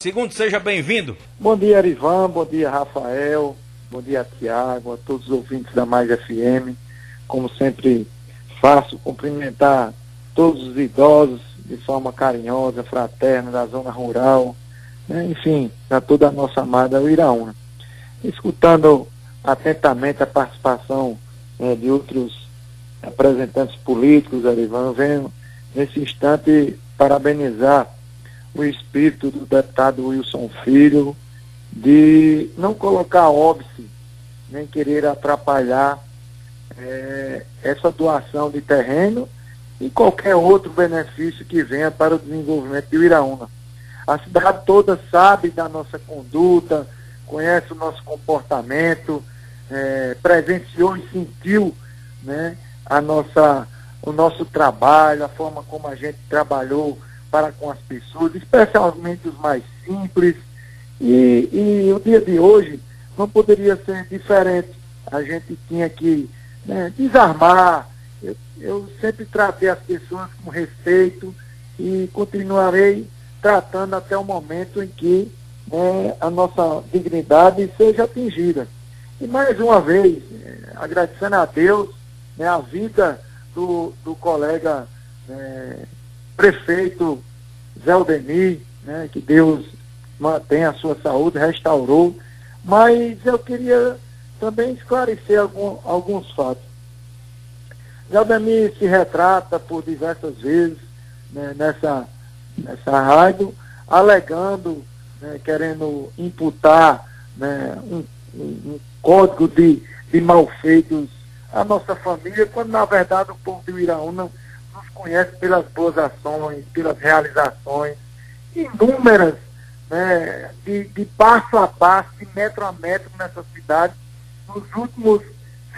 Segundo, seja bem-vindo. Bom dia, Arivan. Bom dia, Rafael. Bom dia, Tiago. A todos os ouvintes da Mais FM. Como sempre faço, cumprimentar todos os idosos de forma carinhosa, fraterna, da zona rural. Né? Enfim, a toda a nossa amada Uiraúna. Escutando atentamente a participação né, de outros representantes políticos, Arivan, venho nesse instante parabenizar o espírito do deputado Wilson Filho de não colocar óbice, nem querer atrapalhar é, essa doação de terreno e qualquer outro benefício que venha para o desenvolvimento de Iraúna. A cidade toda sabe da nossa conduta, conhece o nosso comportamento, é, presenciou e sentiu né, a nossa, o nosso trabalho, a forma como a gente trabalhou para com as pessoas, especialmente os mais simples. E, e o dia de hoje não poderia ser diferente. A gente tinha que né, desarmar. Eu, eu sempre tratei as pessoas com respeito e continuarei tratando até o momento em que né, a nossa dignidade seja atingida. E mais uma vez, eh, agradecendo a Deus né, a vida do, do colega eh, prefeito Zé Aldemir, né, que Deus mantenha a sua saúde, restaurou. Mas eu queria também esclarecer algum, alguns fatos. Zé Aldemir se retrata por diversas vezes né, nessa, nessa rádio, alegando, né, querendo imputar né, um, um, um, código de, de malfeitos à nossa família, quando na verdade o povo de Iraúna conhece pelas boas ações, pelas realizações, inúmeras, né, de, de passo a passo, de metro a metro nessa cidade, nos últimos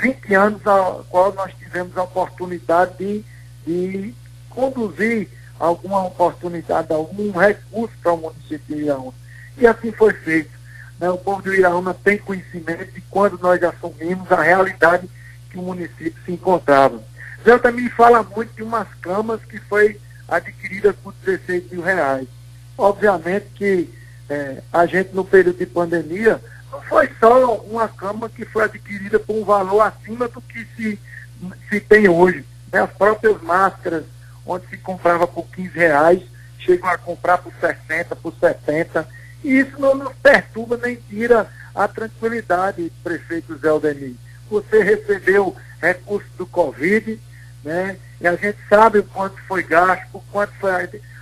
20 anos, a qual nós tivemos a oportunidade de, de conduzir alguma oportunidade, algum recurso para o município de Iraúna. E assim foi feito. Né? O povo de Iraúna tem conhecimento de quando nós assumimos a realidade que o município se encontrava. Zé também fala muito de umas camas que foi adquirida por 16 mil reais. Obviamente que é, a gente no período de pandemia não foi só uma cama que foi adquirida por um valor acima do que se, se tem hoje. Né? As próprias máscaras, onde se comprava por 15 reais, chegam a comprar por 60, por 70. E isso não nos perturba nem tira a tranquilidade, prefeito Zé Aldemir. Você recebeu recursos do Covid, né? E a gente sabe o quanto foi gasto, o quanto foi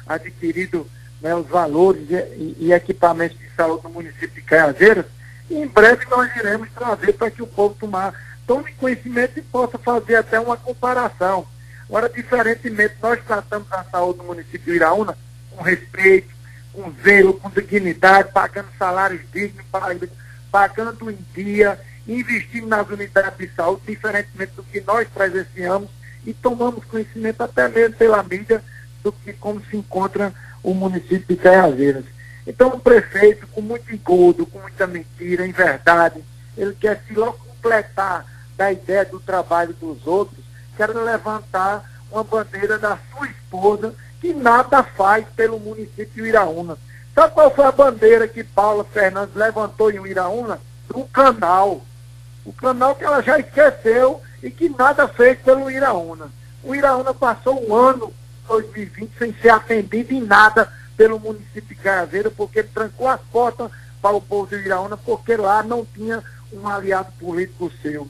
adquirido né, os valores e, e, equipamentos de saúde do município de Caiazeiras. E em breve nós iremos trazer para que o povo tomar, tome conhecimento e possa fazer até uma comparação. Agora, diferentemente, nós tratamos a saúde do município de Iraúna com respeito, com zelo, com dignidade, pagando salários dignos, pagando em dia, investindo nas unidades de saúde, diferentemente do que nós presenciamos e tomamos conhecimento até mesmo pela mídia do que como se encontra o município de Caiazeiras. Então o prefeito, com muito engodo, com muita mentira, em verdade, ele quer se logo completar da ideia do trabalho dos outros, quer levantar uma bandeira da sua esposa que nada faz pelo município de Iraúna. Sabe qual foi a bandeira que Paula Fernandes levantou em Iraúna? O canal. O canal que ela já esqueceu e que nada fez pelo Iraúna. O Iraúna passou um ano, 2020, sem ser atendido em nada pelo município de Caiazeira, porque ele trancou as portas para o povo de Iraúna, porque lá não tinha um aliado político seu.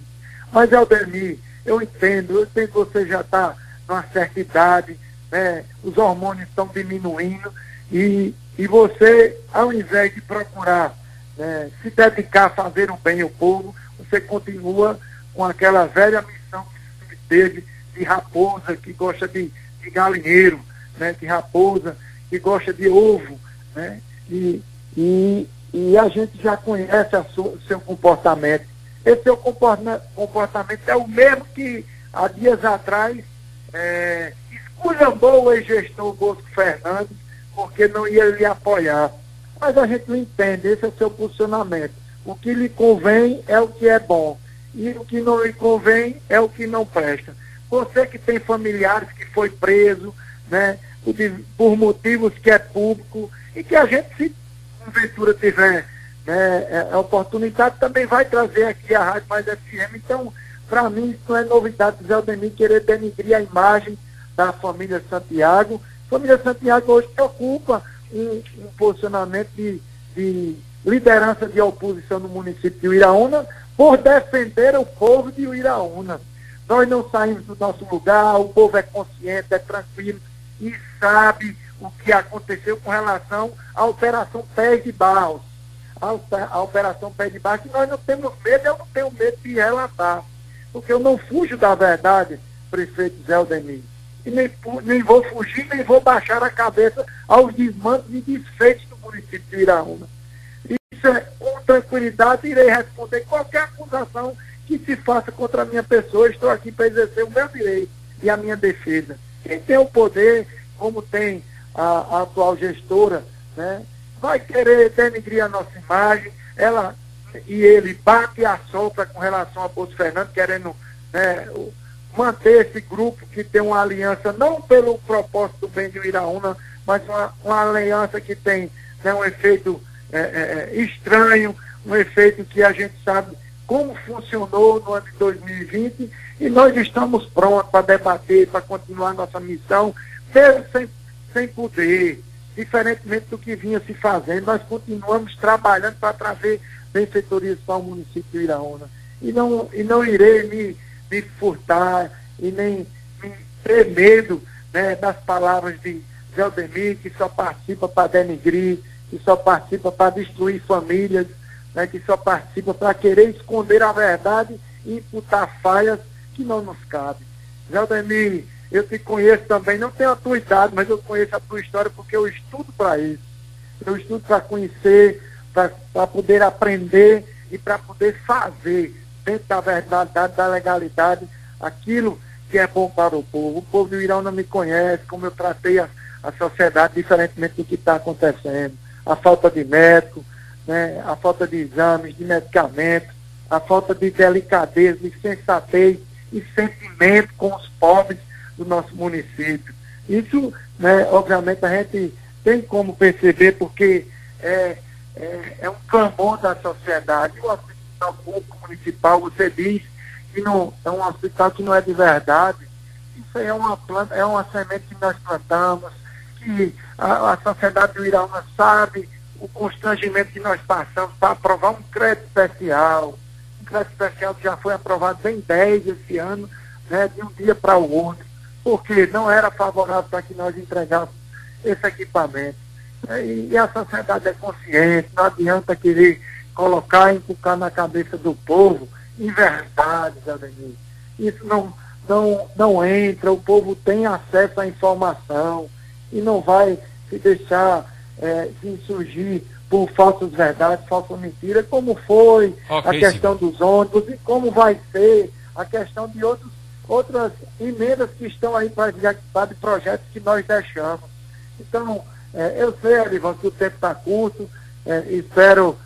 Mas, Aldemir, eu entendo, eu entendo que você já está numa certa idade, né, os hormônios estão diminuindo, e, e você, ao invés de procurar né, se dedicar a fazer o bem ao povo, você continua com aquela velha missão que teve de raposa que gosta de, de galinheiro, né, de raposa que gosta de ovo, né, e, e, e a gente já conhece o seu comportamento. Esse seu comportamento é o mesmo que há dias atrás é, esculhambou o ex-gestor Bosco Fernandes porque não ia lhe apoiar. Mas a gente não entende, esse é o seu posicionamento. O que lhe convém é o que é bom e o que não lhe convém é o que não presta. Você que tem familiares que foi preso, né, por motivos que é público, e que a gente se porventura tiver né, é, a oportunidade, também vai trazer aqui a Rádio Mais FM. Então, para mim, isso não é novidade Zé Aldemir querer denigrir a imagem da família Santiago. A família Santiago hoje ocupa um, um posicionamento de, de liderança de oposição no município de Uiraúna por defender o povo de Uiraúna. Nós não saímos do nosso lugar, o povo é consciente, é tranquilo e sabe o que aconteceu com relação à Operação Pés de Barros. A, Operação Pés de Barros, que nós não temos medo, eu não tenho medo de relatar. Porque eu não fujo da verdade, prefeito Zé Aldemir. E nem, nem vou fugir, nem vou baixar a cabeça aos desmandos e desfeitos do município de Iraúna. Isso é com tranquilidade, irei responder qualquer acusação que se faça contra a minha pessoa. Estou aqui para exercer o meu direito e a minha defesa. Quem tem o poder, como tem a, a atual gestora, né, vai querer denigrir a nossa imagem, ela e ele bate e assopra com relação a Bolso Fernando, querendo né, manter esse grupo que tem uma aliança, não pelo propósito do bem de Iraúna, mas uma, uma aliança que tem né, um efeito é, é, é estranho, um efeito que a gente sabe como funcionou no ano de 2020 e nós estamos prontos para debater, para continuar nossa missão, mesmo sem, sem poder, diferentemente do que vinha se fazendo, nós continuamos trabalhando para trazer benfeitorias para o município de Iraúna. E não, e não irei me, me furtar e nem me ter medo né, das palavras de Zé Aldemir, que só participa para denigrir, que só participa para destruir famílias, né, que só participa para querer esconder a verdade e imputar falhas que não nos cabem. Zé Aldemir, eu te conheço também, não tenho a tua idade, mas eu conheço a tua história porque eu estudo para isso. Eu estudo para conhecer, para poder aprender e para poder fazer, dentro da verdade, da legalidade, aquilo que é bom para o povo. O povo do Irão não me conhece, como eu tratei a, a sociedade diferentemente do que está acontecendo. A falta de médico, né, a falta de exames, de medicamentos, a falta de delicadeza, de sensatez e sentimento com os pobres do nosso município. Isso, né, obviamente, a gente tem como perceber, porque é, é, é um clamor da sociedade. O hospital público municipal, você diz que não, é um hospital que não é de verdade. Isso é uma planta, é uma semente que nós plantamos, que a, a sociedade do Iraúna sabe o constrangimento que nós passamos para aprovar um crédito especial, um crédito especial que já foi aprovado em 10 esse ano, né, de um dia para o outro, porque não era favorável para que nós entregássemos esse equipamento. E, e, a sociedade é consciente, não adianta querer colocar e inculcar na cabeça do povo inverdades, Ademir. Isso não, não, não entra, o povo tem acesso à informação e não vai se deixar é, se insurgir por falsas verdades, falsas mentiras, como foi okay, a questão sim. dos ônibus e como vai ser a questão de outros, outras emendas que estão aí para executar de projetos que nós deixamos. Então, é, eu sei, Elivan, que o tempo está curto, é, espero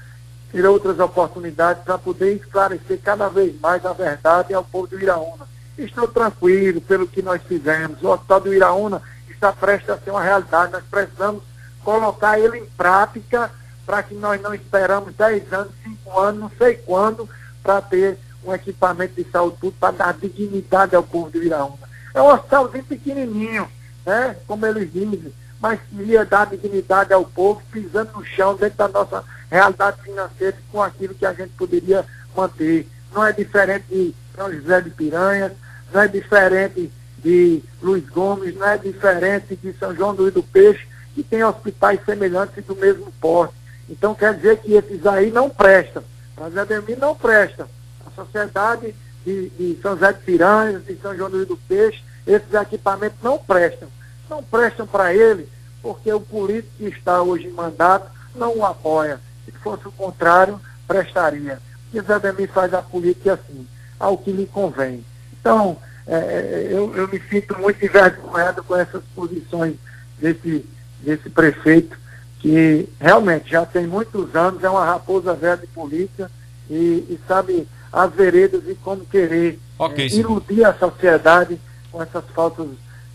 ter outras oportunidades para poder esclarecer cada vez mais a verdade ao povo do Iraúna. Estou tranquilo pelo que nós fizemos. O Hospital do Iraúna está prestes a ser uma realidade. Nós precisamos colocar ele em prática para que nós não esperamos 10 anos, 5 anos, não sei quando, para ter um equipamento de saúde para dar dignidade ao povo de Viraúna. É um hospitalzinho pequenininho, né? como eles dizem, mas queria dar dignidade ao povo, pisando no chão, dentro da nossa realidade financeira, com aquilo que a gente poderia manter. Não é diferente de São José de Piranhas, não é diferente de Luiz Gomes, não é diferente de São João do Rio do Peixe, que tem hospitais semelhantes do mesmo porte. Então quer dizer que esses aí não prestam. Mas Ademir não presta. A sociedade de, de São José de Piranhas, de São João do Rio do Peixe, esses equipamentos não prestam. Não prestam para ele, porque o político que está hoje em mandato não o apoia. Se fosse o contrário, prestaria. E Zé Ademir faz a política assim, ao que lhe convém. Então, é, é eu, eu me sinto muito envergonhado com essas posições desse desse prefeito, que realmente já tem muitos anos, é uma raposa velha de política e, e sabe as veredas e como querer okay, é, iludir a sociedade com essas falsas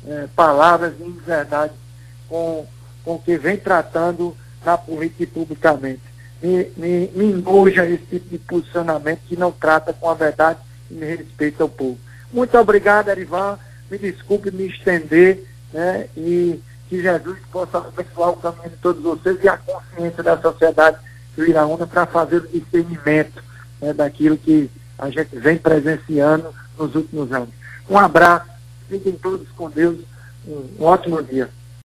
é, palavras e inverdades com, com que vem tratando na política e publicamente. Me, me, me enoja esse tipo de posicionamento que não trata com a verdade e me respeita ao povo. Muito obrigado, Erivan. Me desculpe me estender, né? E que Jesus possa abençoar o caminho de todos vocês e a consciência da sociedade do Iraúna para fazer o discernimento né, daquilo que a gente vem presenciando nos últimos anos. Um abraço, fiquem todos com Deus, um, ótimo dia.